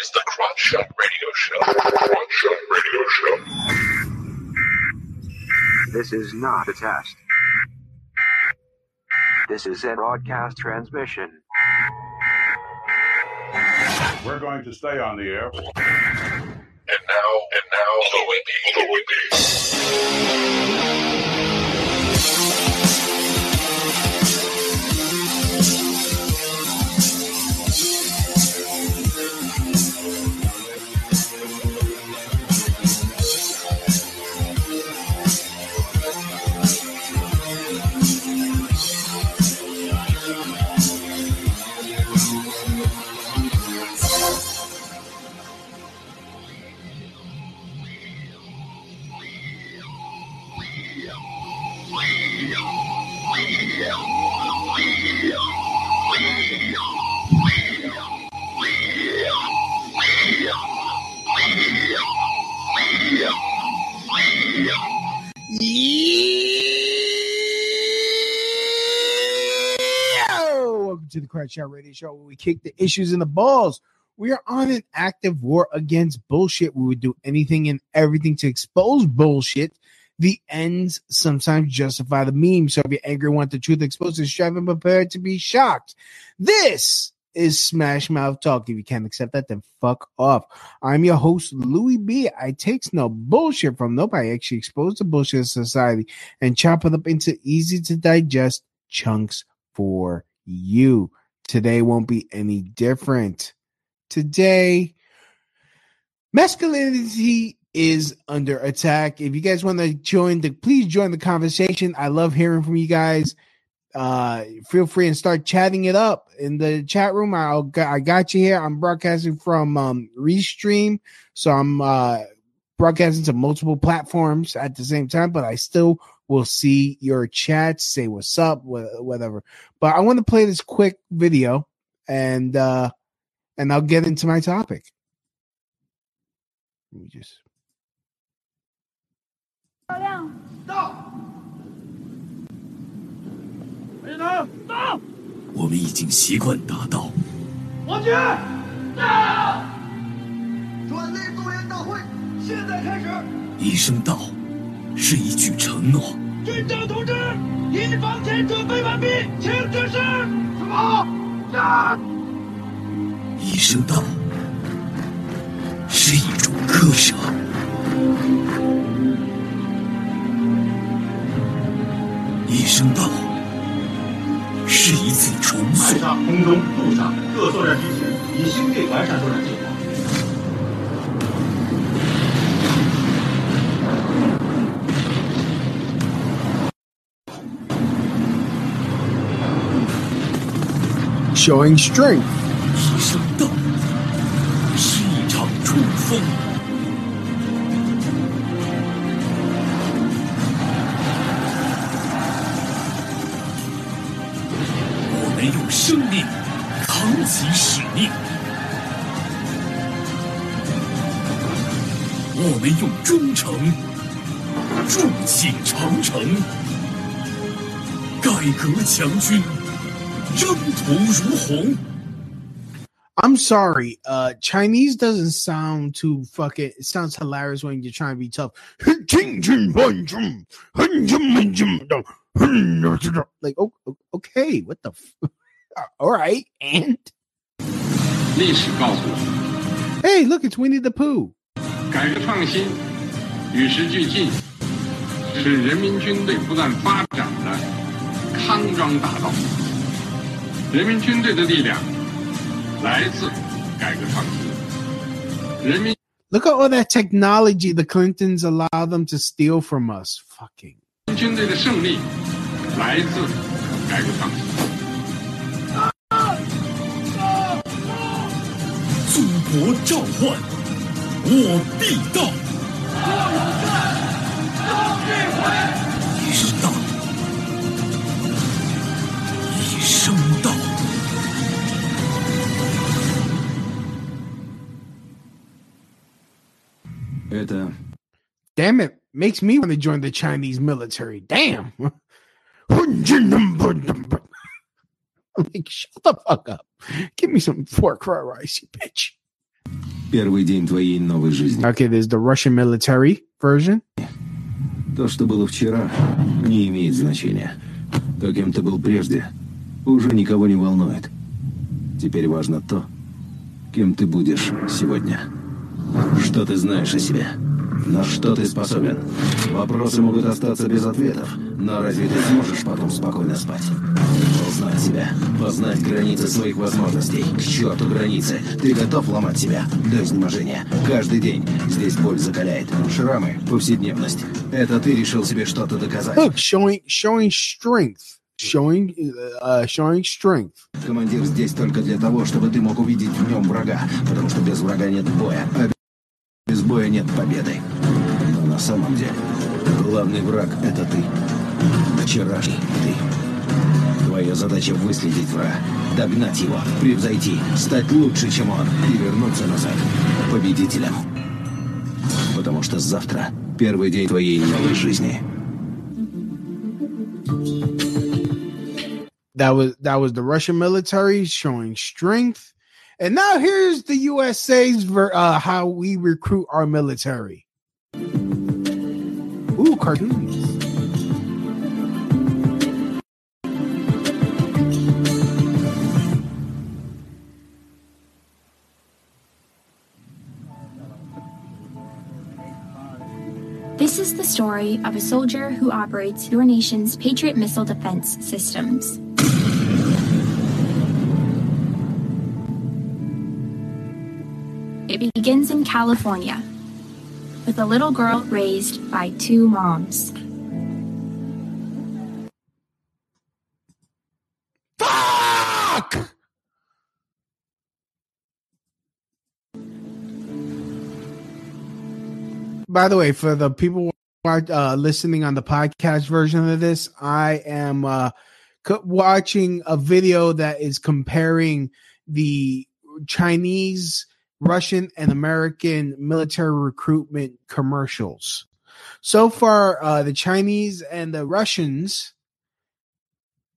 is the Crotch Shot Radio Show. Crotch Shot Radio Show. This is not a test. This is a broadcast transmission. We're going to stay on the air. And now, and now, the Whippy, the Whippy. Crotch Shot Radio Show where we kick the issues in the balls. We are on an active war against bullshit. We would do anything and everything to expose bullshit. The ends sometimes justify the meme. So if you're angry, want the truth exposed, is striving prepared to be shocked. This is Smash Mouth Talk. If you can't accept that, then fuck off. I'm your host, Louie Bee I takes no bullshit from nobody. I actually expose the bullshit of society and chop it up into easy to digest chunks for you. Today won't be any different. Today, masculinity is under attack. If you guys want to join the, please join the conversation. I love hearing from you guys. Uh, feel free and start chatting it up in the chat room. I'll I got you here. I'm broadcasting from um Restream, so I'm uh broadcasting to multiple platforms at the same time, but I still will see your chats, say what's up, wha- whatever. But I want to play this quick video and uh and I'll get into my topic. Let me just 漂亮，我们已经习惯达到。转类动员大会现在开始。一声道 是一句承诺，军长同志，一房前准备完毕，请指示。什么？战！一声道是一种割舍，一声道是一次重海塑。上、空中、陆上各作战机型已修订完善作战计划。Showing strength. 一声道是一场冲锋，我们用生命扛起使命，我们用忠诚筑起长城，改革强军，征途如虹。 I'm sorry. Uh, Chinese doesn't sound too fucking. It sounds hilarious when you're trying to be tough. Like, oh, okay, what the? F- All right, and 历史告诉我们， hey, look, it's Winnie the Pooh. 改革创新与时俱进，是人民军队不断发展的康庄大道。 人民军队的力量来自改革创新，人民 Look at all that technology the Clintons allow them to steal from us. Fucking. 军队的胜利来自改革创新。祖国召唤，我必到。Это Damn it, makes me want to join the Chinese military. Damn. I'm like, shut the fuck up. Give me some pork fried rice, you bitch. первый день твоей новой жизни. Okay, there's the Russian military version. То, что было вчера, не имеет значения. Каким ты был прежде, уже никого не волнует. Теперь важно то, кем ты будешь сегодня. Что ты знаешь о себе? На что ты способен? Вопросы могут остаться без ответов, но разве ты сможешь потом спокойно спать? Познать себя, познать границы своих возможностей. К черту границы. Ты готов ломать себя до изнеможения. Каждый день здесь боль закаляет. Шрамы, повседневность. Это ты решил себе что-то доказать. Look, showing showing strength. Showing uh showing strength. Командир здесь только для того, чтобы ты мог увидеть в нем врага, потому что без врага нет боя, боя нет победы. Но на самом деле главный враг — это ты. Вчерашний ты. Твоя задача выследить врага, догнать его, превзойти, стать лучше, чем он, и вернуться назад победителем. Потому что завтра первый день твоей новой жизни. That was that was the Russian military showing strength. And now here's the USA's ver- uh, how we recruit our military. Ooh, cartoons. This is the story of a soldier who operates your nation's Patriot missile defense systems. Begins in California with a little girl raised by two moms. Fuck! By the way, for the people who are uh, listening on the podcast version of this, I am uh, watching a video that is comparing the Chinese, Russian, and American military recruitment commercials. So far, uh, the Chinese and the Russians,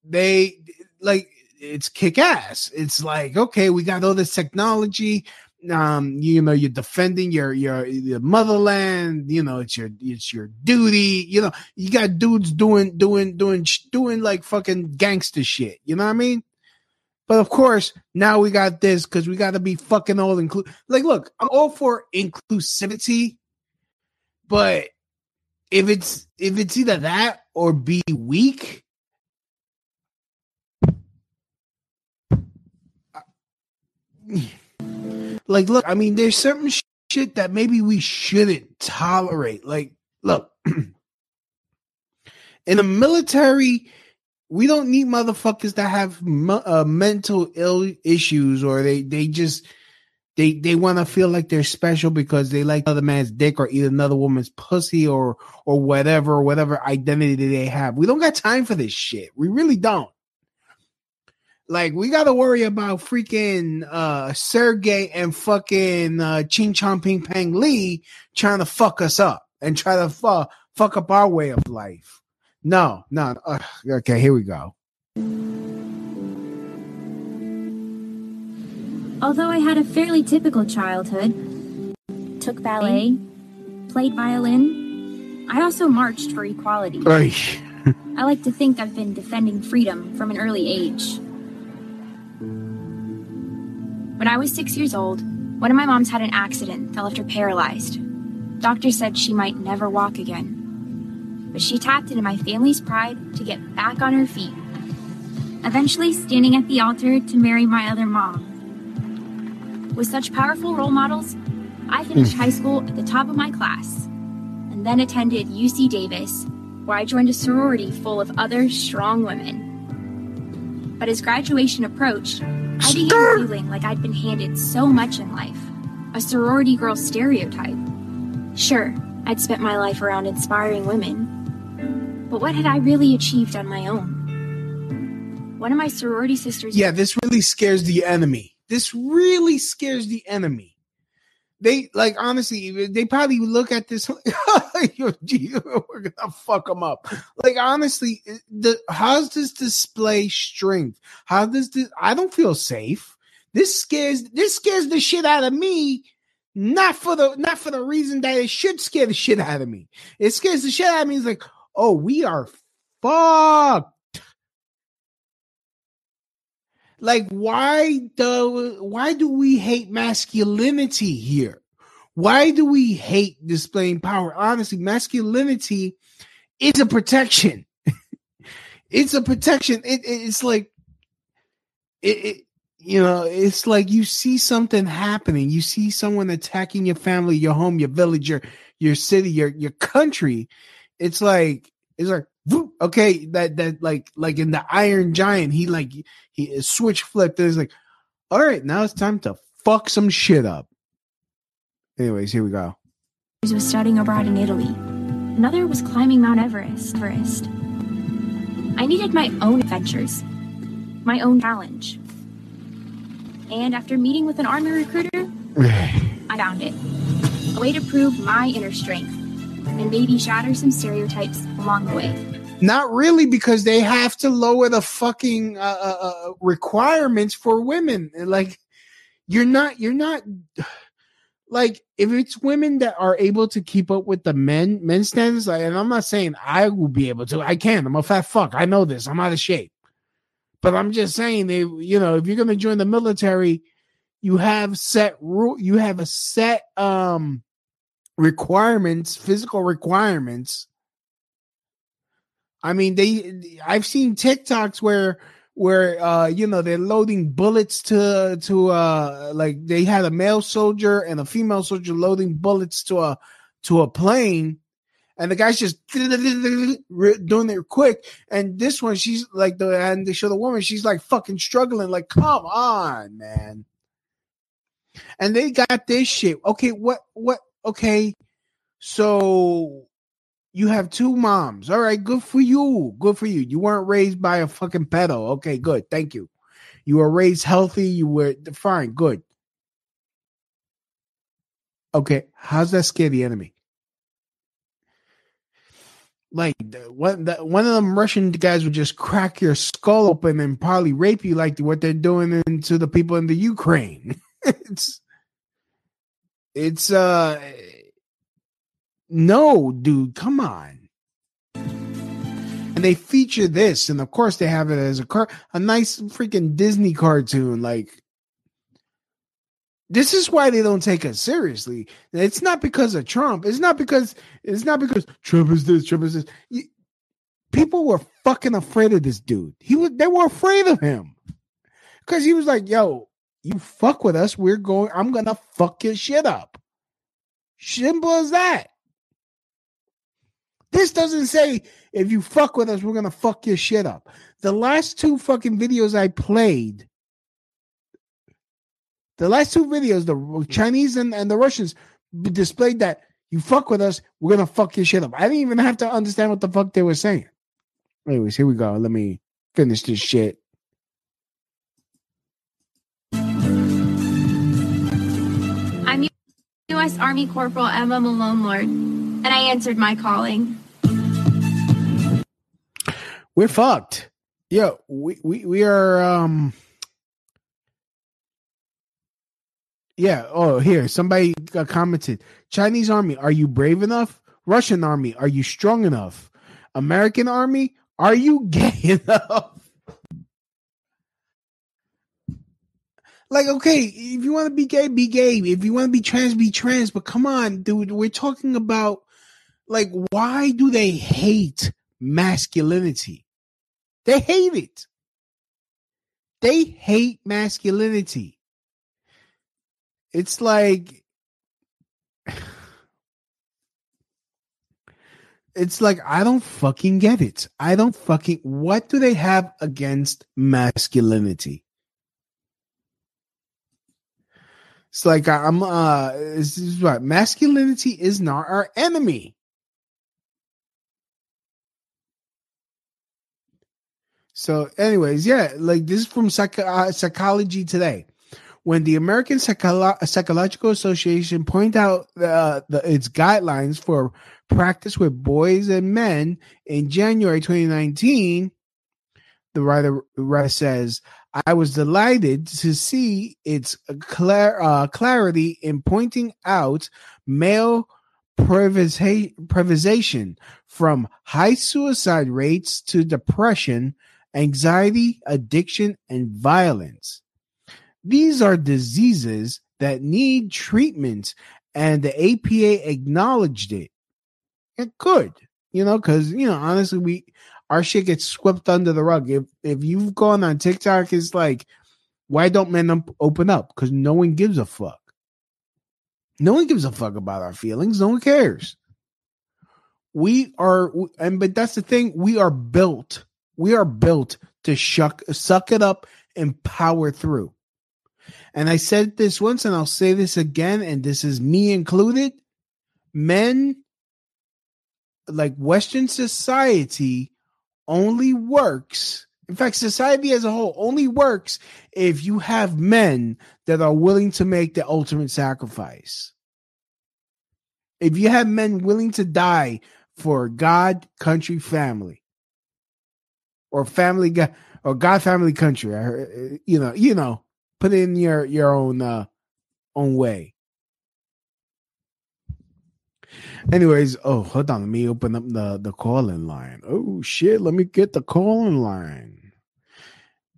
they like it's kick ass. It's like, okay, we got all this technology. Um, you know, you're defending your your your motherland. You know, it's your it's your duty. You know, you got dudes doing doing doing doing like fucking gangster shit. You know what I mean? But of course, now we got this because we got to be fucking all include. Like, look, I'm all for inclusivity, but if it's if it's either that or be weak, like, look, I mean, there's certain sh- shit that maybe we shouldn't tolerate. Like, look, in the military, we don't need motherfuckers that have uh, mental ill issues or they they just they they want to feel like they're special because they like another man's dick or eat another woman's pussy or or whatever whatever identity they have. We don't got time for this shit. We really don't. Like we got to worry about freaking uh Sergey and fucking uh Ching Chong Ping Pang Lee trying to fuck us up and try to fu- fuck up our way of life. No, no. Uh, okay, here we go. Although I had a fairly typical childhood, took ballet, played violin, I also marched for equality. I like to think I've been defending freedom from an early age. When I was six years old, one of my moms had an accident that left her paralyzed. Doctors said she might never walk again. But she tapped into my family's pride to get back on her feet, eventually standing at the altar to marry my other mom. With such powerful role models, I finished hmm. high school at the top of my class and then attended UC Davis, where I joined a sorority full of other strong women. But as graduation approached, I began feeling like I'd been handed so much in life a sorority girl stereotype. Sure, I'd spent my life around inspiring women, but what had I really achieved on my own? One of my sorority sisters. Yeah, this really scares the enemy. This really scares the enemy. they like honestly, they probably look at this. Gee, we're gonna fuck them up. Like honestly, the how does this display strength? How does this? I don't feel safe. This scares this scares the shit out of me. Not for the not for the reason that it should scare the shit out of me. It scares the shit out of me. It's like, oh, we are fucked. Like, why do why do we hate masculinity here? Why do we hate displaying power? Honestly, masculinity is a protection. it's a protection. It, it's like it, it you know, it's like you see something happening. You see someone attacking your family, your home, your village, your your city, your your country. It's like it's like okay, that that like like in the Iron Giant, he like he switch flipped. And it's like, all right, now it's time to fuck some shit up. Anyways, here we go. was studying abroad in Italy. Another was climbing Mount Everest. Everest. I needed my own adventures, my own challenge. And after meeting with an army recruiter, I found it. A way to prove my inner strength and maybe shatter some stereotypes along the way. Not really, because they have to lower the fucking uh, uh, uh, requirements for women. Like, you're not, you're not. Like, if it's women that are able to keep up with the men, men standards, like, and I'm not saying I will be able to. I can't. I'm a fat fuck. I know this. I'm out of shape. But I'm just saying, they, you know, if you're gonna join the military, you have set rule. You have a set um requirements, physical requirements. I mean, they I've seen TikToks where where uh you know they're loading bullets to to uh like they had a male soldier and a female soldier loading bullets to a to a plane and the guy's just doing it quick and this one she's like the and they show the woman she's like fucking struggling like come on man and they got this shit okay what what okay so you have two moms. All right, good for you. Good for you. You weren't raised by a fucking pedo. Okay, good. Thank you. You were raised healthy. You were fine. Good. Okay, how's that scare the enemy? Like one, the, one of them Russian guys would just crack your skull open and probably rape you, like what they're doing to the people in the Ukraine. it's, it's uh no, dude, come on. And they feature this, and of course they have it as a car, a nice freaking Disney cartoon. Like, this is why they don't take us seriously. It's not because of Trump. It's not because it's not because Trump is this, Trump is this. People were fucking afraid of this dude. He was they were afraid of him. Because he was like, yo, you fuck with us, we're going, I'm gonna fuck your shit up. Simple as that. This doesn't say if you fuck with us, we're gonna fuck your shit up. The last two fucking videos I played, the last two videos, the Chinese and, and the Russians displayed that you fuck with us, we're gonna fuck your shit up. I didn't even have to understand what the fuck they were saying. Anyways, here we go. Let me finish this shit. U.S. Army Corporal Emma Malone Lord, and I answered my calling we're fucked. Yo, we, we we are um Yeah, oh here, somebody commented. Chinese army, are you brave enough? Russian army, are you strong enough? American army, are you gay enough? Like, okay, if you want to be gay, be gay. If you want to be trans, be trans. But come on, dude, we're talking about like why do they hate masculinity. They hate it. They hate masculinity. It's like it's like I don't fucking get it. I don't fucking what do they have against masculinity? It's like I'm uh this is what masculinity is not our enemy. So, anyways, yeah, like this is from Psych- uh, Psychology Today. when the American Psycholo- Psychological Association point out uh, the, its guidelines for practice with boys and men in January 2019, the writer, writer says, I was delighted to see its clar- uh, clarity in pointing out male privatization from high suicide rates to depression, anxiety, addiction, and violence. These are diseases that need treatment, and the APA acknowledged it. It could, you know, because you know, honestly, we our shit gets swept under the rug. If if you've gone on TikTok, it's like, why don't men open up? Because no one gives a fuck. No one gives a fuck about our feelings. No one cares. We are, and but that's the thing. We are built. We are built to shuck, suck it up and power through. And I said this once, and I'll say this again, and this is me included. Men, like Western society, only works. In fact, society as a whole only works if you have men that are willing to make the ultimate sacrifice. If you have men willing to die for God, country, family, or family, God, or God, family, country, you know, you know, put it in your your own uh, own way. Anyways, oh, hold on. Let me open up the the calling line. Oh shit, let me get the calling line.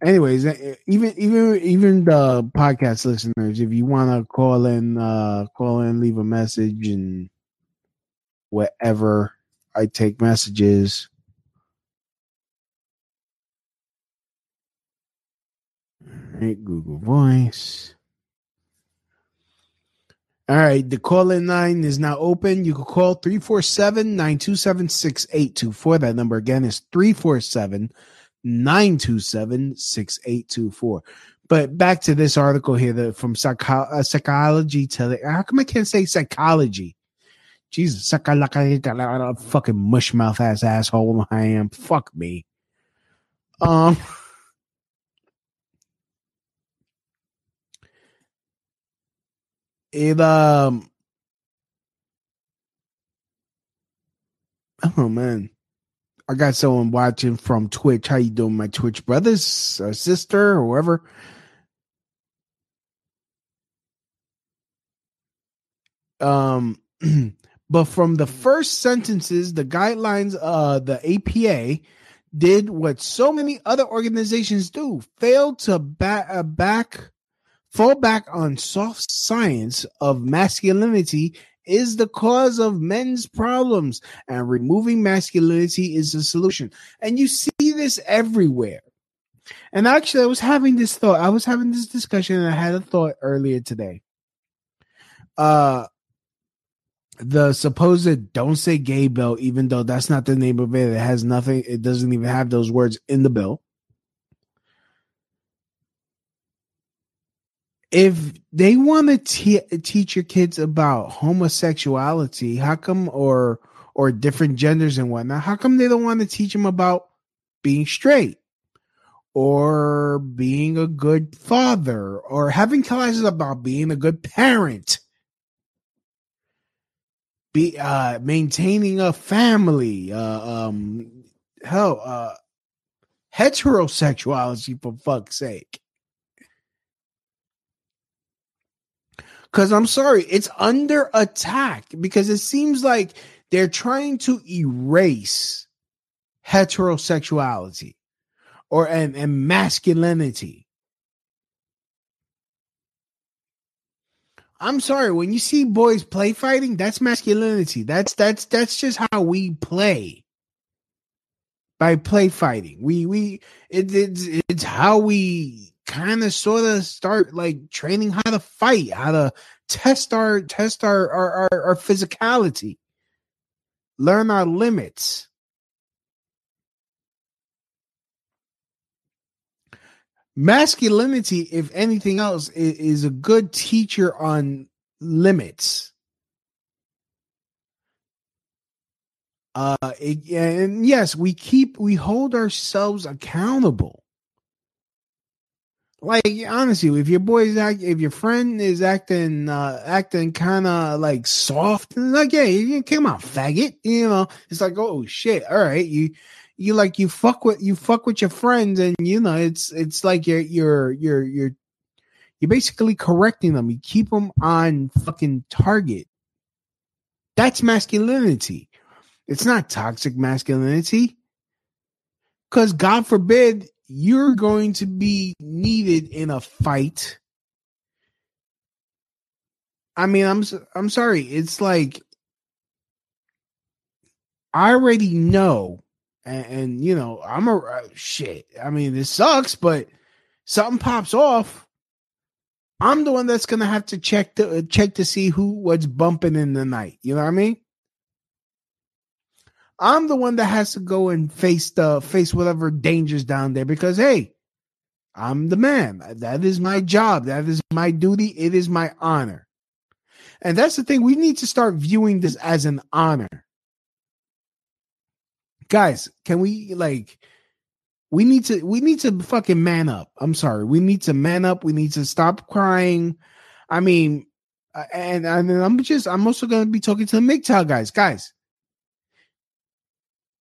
Anyways, even even even the podcast listeners, if you want to call in, uh call in, leave a message, and whatever, I take messages. All right, Google Voice. All right, the call in line is now open. You can call 347 927 6824. That number again is 347 927 6824. But back to this article here that from psycho- uh, psychology to how come I can't say psychology? Jesus, psychology, fucking mushmouth ass asshole I am. Fuck me. Um. it um oh man. I got someone watching from twitch. How you doing my twitch brothers or sister or whoever? Um but from the first sentences the guidelines uh the apa did what so many other organizations do failed to back uh, back fall back on soft science of masculinity is the cause of men's problems and removing masculinity is the solution. And you see this everywhere. And actually i was having this thought. I was having this discussion and i had a thought earlier today. Uh the supposed don't say gay bill even though that's not the name of it. It has nothing it doesn't even have those words in the bill if they want to te- teach your kids about homosexuality, how come or or different genders and whatnot? How come they don't want to teach them about being straight or being a good father or having classes about being a good parent? Be uh maintaining a family, uh um hell uh heterosexuality for fuck's sake. Because I'm sorry, it's under attack because it seems like they're trying to erase heterosexuality or and, and masculinity. I'm sorry, when you see boys play fighting, that's masculinity. That's that's that's just how we play. By play fighting. We we it, it's it's how we kind of sort of start like training how to fight, how to test our test our our, our, our physicality, learn our limits. Masculinity, if anything else, is, is a good teacher on limits. Uh, it, and yes, we keep we hold ourselves accountable like honestly, if your boy's act, if your friend is acting, uh, acting kind of like soft, like yeah, you come on, faggot, you know, it's like oh shit, all right, you, you like you fuck with you fuck with your friends, and you know it's it's like you're you're you're you're you're basically correcting them. You keep them on fucking target. That's masculinity. It's not toxic masculinity. Because God forbid you're going to be needed in a fight. I mean, I'm I'm sorry. It's like I already know, and, and you know, I'm a uh, shit. I mean, this sucks, but something pops off. I'm the one that's gonna have to check to uh, check to see who what's bumping in the night. You know what I mean? I'm the one that has to go and face the face whatever dangers down there because hey, I'm the man. That is my job. That is my duty. It is my honor. And that's the thing. We need to start viewing this as an honor. Guys, can we like we need to we need to fucking man up. I'm sorry. We need to man up. We need to stop crying. I mean, and, and I'm just I'm also going to be talking to the MGTOW guys. Guys,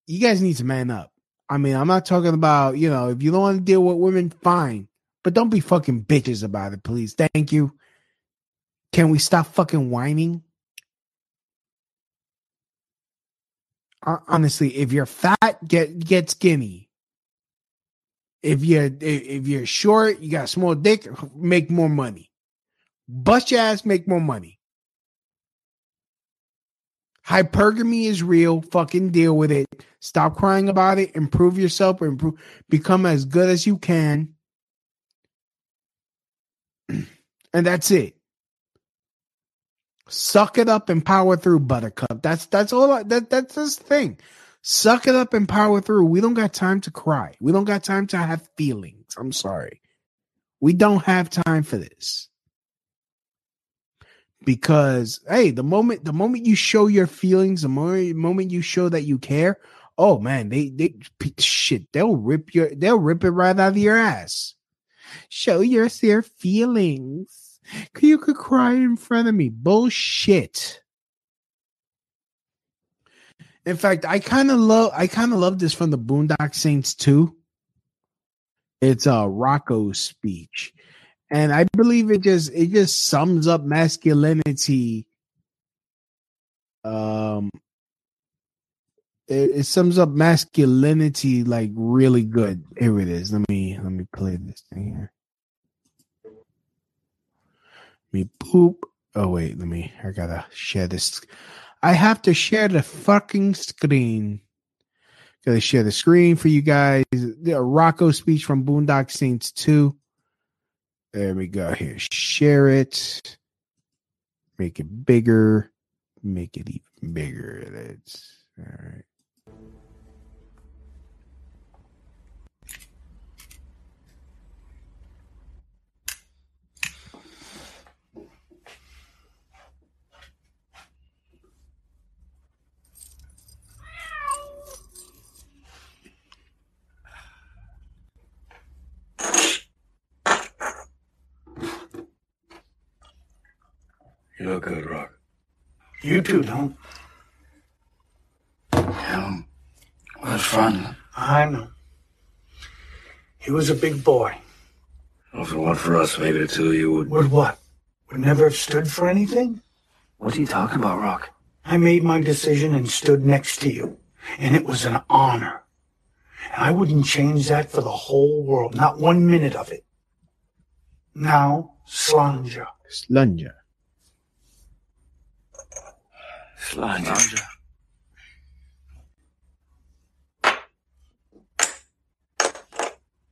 you guys need to man up. I mean, I'm not talking about, you know, if you don't want to deal with women, fine. But don't be fucking bitches about it, please. Thank you. Can we stop fucking whining? Honestly, if you're fat, get get skinny. If you're if you're short, you got a small dick, make more money. Bust your ass, make more money. Hypergamy is real. Fucking deal with it. Stop crying about it. Improve yourself. Improve. Become as good as you can. and that's it. Suck it up and power through, Buttercup. That's that's all. I, that that's the thing. Suck it up and power through. We don't got time to cry. We don't got time to have feelings. I'm sorry. We don't have time for this because hey the moment the moment you show your feelings the moment, moment you show that you care oh man they they shit they'll rip your they'll rip it right out of your ass. Show your their feelings. You could cry in front of me. Bullshit. In fact i kind of love i kind of love this from the boondock saints too. It's a rocco's speech and I believe it just it just sums up masculinity. Um, it, it sums up masculinity like really good. Here it is. Let me let me play this thing here. Let me poop. Oh wait, let me. I gotta share this. I have to share the fucking screen. Gotta share the screen for you guys. The Rocco speech from Boondock Saints 2. There we go. Here, share it. Make it bigger. Make it even bigger. That's all right. You look good, Rock. You too, don't. Yeah, well, that's fun. I know. He was a big boy. Well, if it weren't for us, maybe the two of you would. Would what? Would never have stood for anything? What are you talking about, Rock? I made my decision and stood next to you, and it was an honor. And I wouldn't change that for the whole world, not one minute of it. Now, Slanja. Slanja.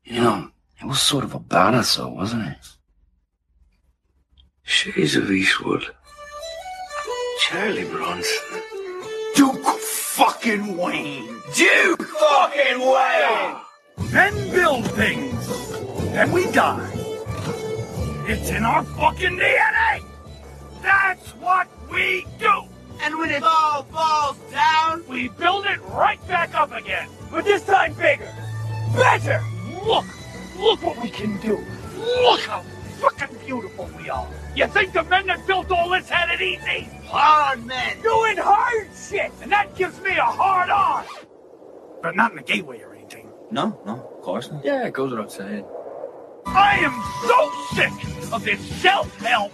You know, it was sort of a dinosaur, wasn't it? Shades of Eastwood. Charlie Bronson. Duke fucking Wayne. Duke fucking Wayne! Men build things, and we die. It's in our fucking DNA! That's what we do! And when it all falls down, we build it right back up again. But this time bigger, better. Look, look what we can do. Look how fucking beautiful we are. You think the men that built all this had it easy? Hard men. Doing hard shit. And that gives me a hard on. But not in the gateway or anything. No, no, of course not. Yeah, it goes without saying. I am so sick of this self-help,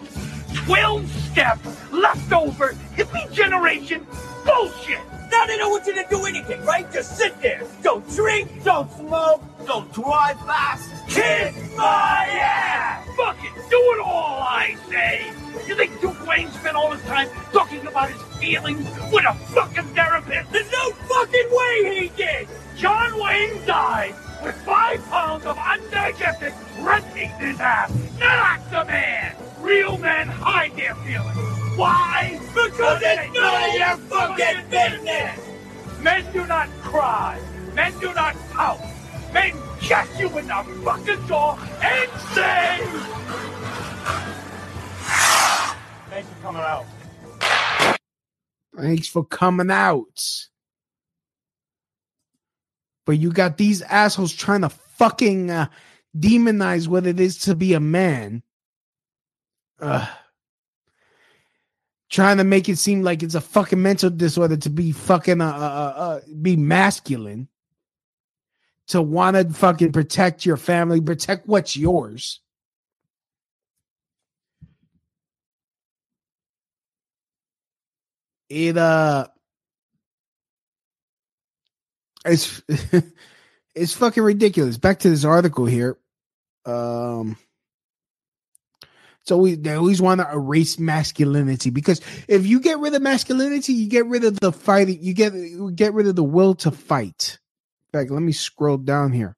12-step, leftover, hippie generation bullshit. Now they don't want you to do anything, right? Just sit there. Don't drink, don't smoke, don't drive fast. Kiss my ass! Fuck it, do it all, I say. You think Duke Wayne spent all his time talking about his feelings with a fucking therapist? There's no fucking way he did! John Wayne died with five pounds of undigested red meat in his ass. Not the man! Real men hide their feelings. Why? Because it's none of your fucking business! Men do not cry. Men do not pout. Men kick you in the fucking jaw and say... Thanks for coming out. Thanks for coming out. But you got these assholes trying to fucking uh, demonize what it is to be a man. Ugh. Trying to make it seem like it's a fucking mental disorder to be fucking uh, uh, uh be masculine. To want to fucking protect your family, protect what's yours. It uh it's it's fucking ridiculous. Back to this article here. Um so we they always want to erase masculinity because if you get rid of masculinity, you get rid of the fighting, you get you get rid of the will to fight. In fact, let me scroll down here.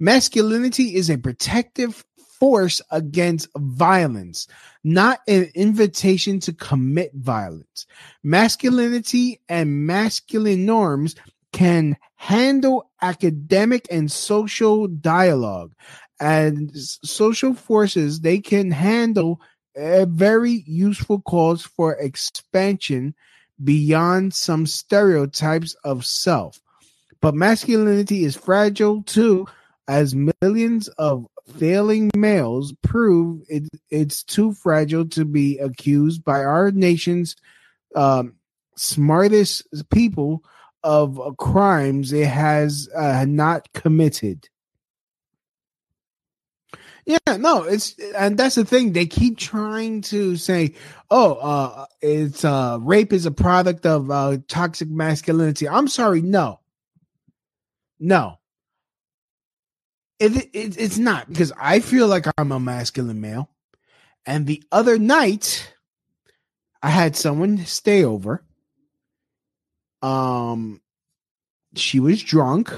Masculinity is a protective force against violence, not an invitation to commit violence. Masculinity and masculine norms can handle academic and social dialogue and social forces they can handle a very useful cause for expansion beyond some stereotypes of self but masculinity is fragile too as millions of failing males prove it, it's too fragile to be accused by our nation's um, smartest people of crimes it has uh, not committed. Yeah, no, it's and that's the thing. They keep trying to say, "Oh, uh it's uh rape is a product of uh toxic masculinity." I'm sorry, no. No. It, it it's not because I feel like I'm a masculine male. And the other night I had someone stay over um, she was drunk.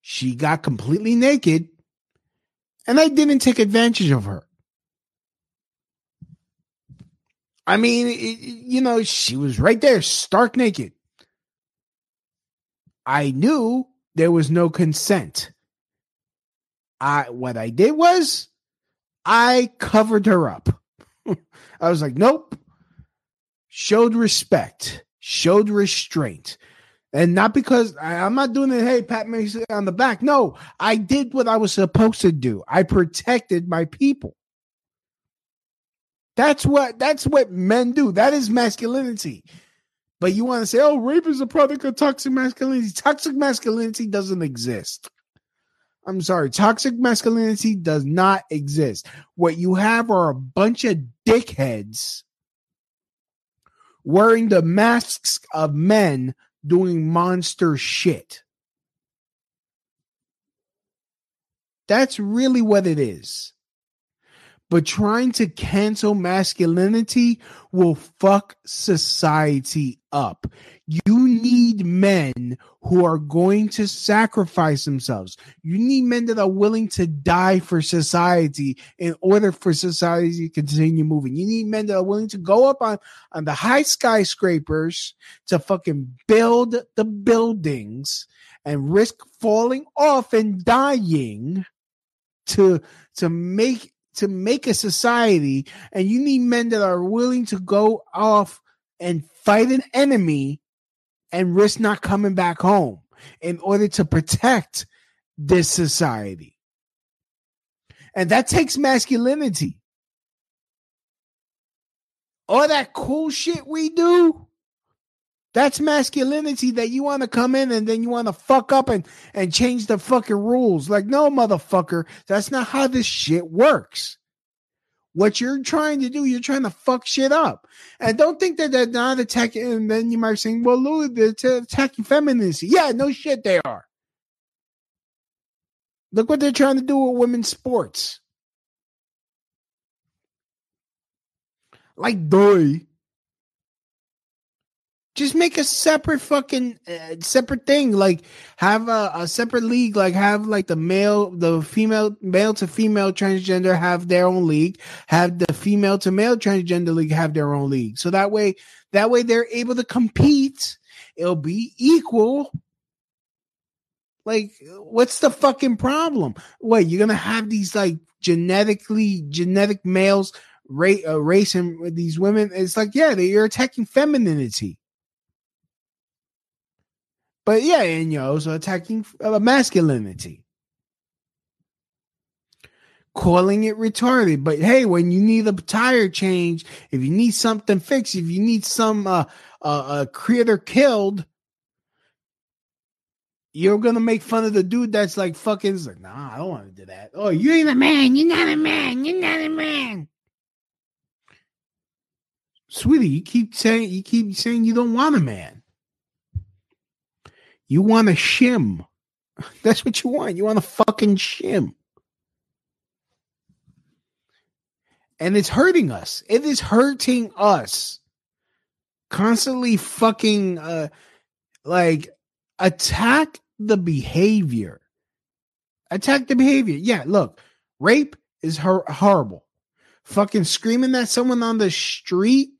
She got completely naked, and I didn't take advantage of her. I mean, you know, she was right there, stark naked. I knew there was no consent. I what I did was I covered her up. I was like, nope. Showed respect showed restraint. And not because I, am not doing it, hey, pat me on the back. No, I did what I was supposed to do. I protected my people. That's what that's what men do. That is masculinity. But you want to say, oh, rape is a product of toxic masculinity. Toxic masculinity doesn't exist. I'm sorry, toxic masculinity does not exist. What you have are a bunch of dickheads wearing the masks of men doing monster shit. That's really what it is. But trying to cancel masculinity will fuck society up. You need men who are going to sacrifice themselves. You need men that are willing to die for society in order for society to continue moving. You need men that are willing to go up on, on the high skyscrapers to fucking build the buildings and risk falling off and dying to to make to make a society and you need men that are willing to go off and fight an enemy and risk not coming back home in order to protect this society. And that takes masculinity. All that cool shit we do, that's masculinity that you want to come in and then you want to fuck up and, and change the fucking rules. Like, no, motherfucker, that's not how this shit works. What you're trying to do, you're trying to fuck shit up. And don't think that they're not attacking. And then you might be saying, well, Louie, they're attacking femininity. Yeah, no shit, they are. Look what they're trying to do with women's sports. Like, doy. Just make a separate fucking uh, separate thing. Like have a, a separate league. Like have like the male, the female, male to female transgender have their own league. Have the female to male transgender league have their own league. So that way, that way they're able to compete. It'll be equal. Like, what's the fucking problem? What you're gonna have these like genetically genetic males ra- uh, racing these women? It's like, yeah, they, you're attacking femininity. But yeah, and you're also attacking uh, masculinity. Calling it retarded. But hey, when you need a tire change, if you need something fixed, if you need some uh, uh, critter killed, you're gonna make fun of the dude that's like fucking like, nah, I don't want to do that. Oh, you ain't a man, you're not a man, you're not a man. Sweetie, you keep saying you keep saying you don't want a man. You want a shim. That's what you want. You want a fucking shim. And it's hurting us. It is hurting us. Constantly fucking uh like attack the behavior. Attack the behavior. Yeah, look, rape is her- horrible. Fucking screaming at someone on the street,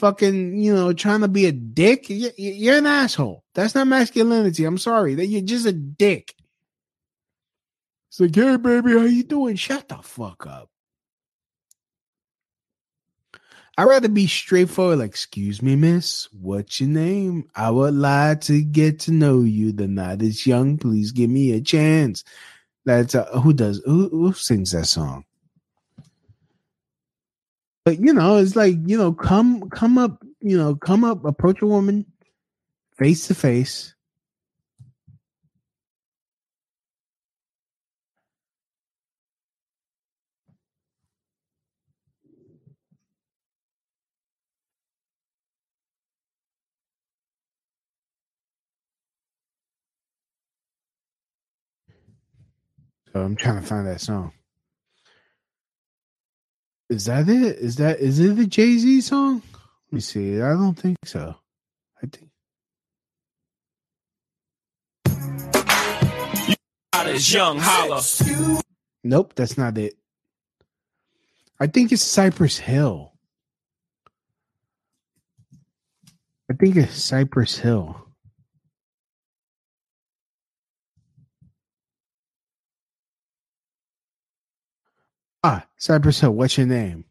fucking, you know, trying to be a dick. You're an asshole. That's not masculinity. I'm sorry. That you're just a dick. It's like, hey, baby, how you doing? Shut the fuck up. I'd rather be straightforward, like, excuse me, miss, what's your name? I would like to get to know you. The night is young. Please give me a chance. That's who does who, who sings that song? But you know, it's like, you know, come come up, you know, come up, approach a woman face to face. So I'm trying to find that song. Is that it? Is that is it the Jay Z song? Let me see. I don't think so. I think. Young holla. Nope, that's not it. I think it's Cypress Hill. I think it's Cypress Hill. Ah, Cypress Hill. What's your name?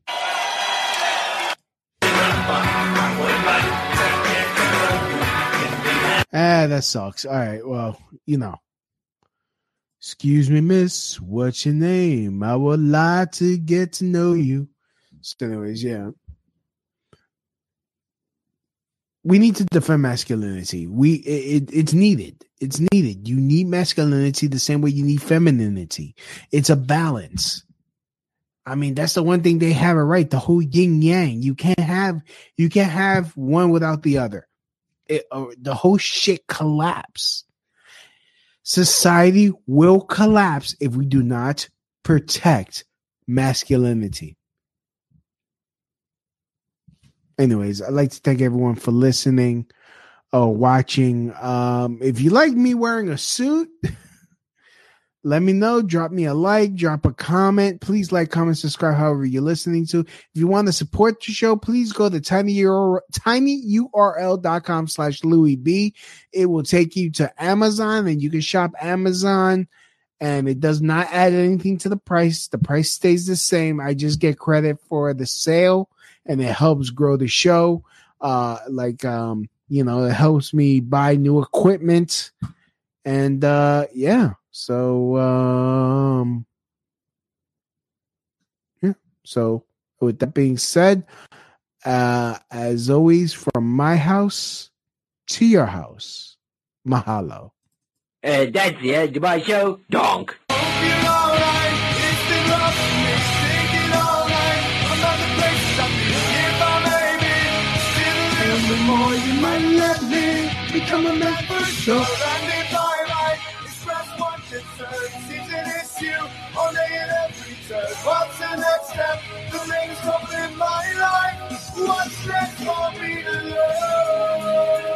Ah, that sucks. All right. Well, you know. Excuse me, miss. What's your name? I would like to get to know you. So, anyways, yeah. We need to defend masculinity. We it, it, it's needed. It's needed. You need masculinity the same way you need femininity. It's a balance. I mean, that's the one thing they have it right. The whole yin yang. You can't have you can't have one without the other. It, uh, the whole shit collapse. Society will collapse if we do not protect masculinity. Anyways, I'd like to thank everyone for listening or watching. Um, if you like me wearing a suit, let me know. Drop me a like, drop a comment. Please like, comment, subscribe, however you're listening to. If you want to support the show, please go to tinyurl, tinyurl.com slash Louie Bee. It will take you to Amazon and you can shop Amazon and it does not add anything to the price. The price stays the same. I just get credit for the sale and it helps grow the show. Uh, like, um, you know, it helps me buy new equipment and, uh, yeah. So um yeah. So, with that being said, uh, as always, from my house to your house, mahalo. Uh, that's the end of my show. Donk. And the more you might let me become a member, sure. miss on a every turn. What's the next step? The ring's hope in my life. What's next for me to learn?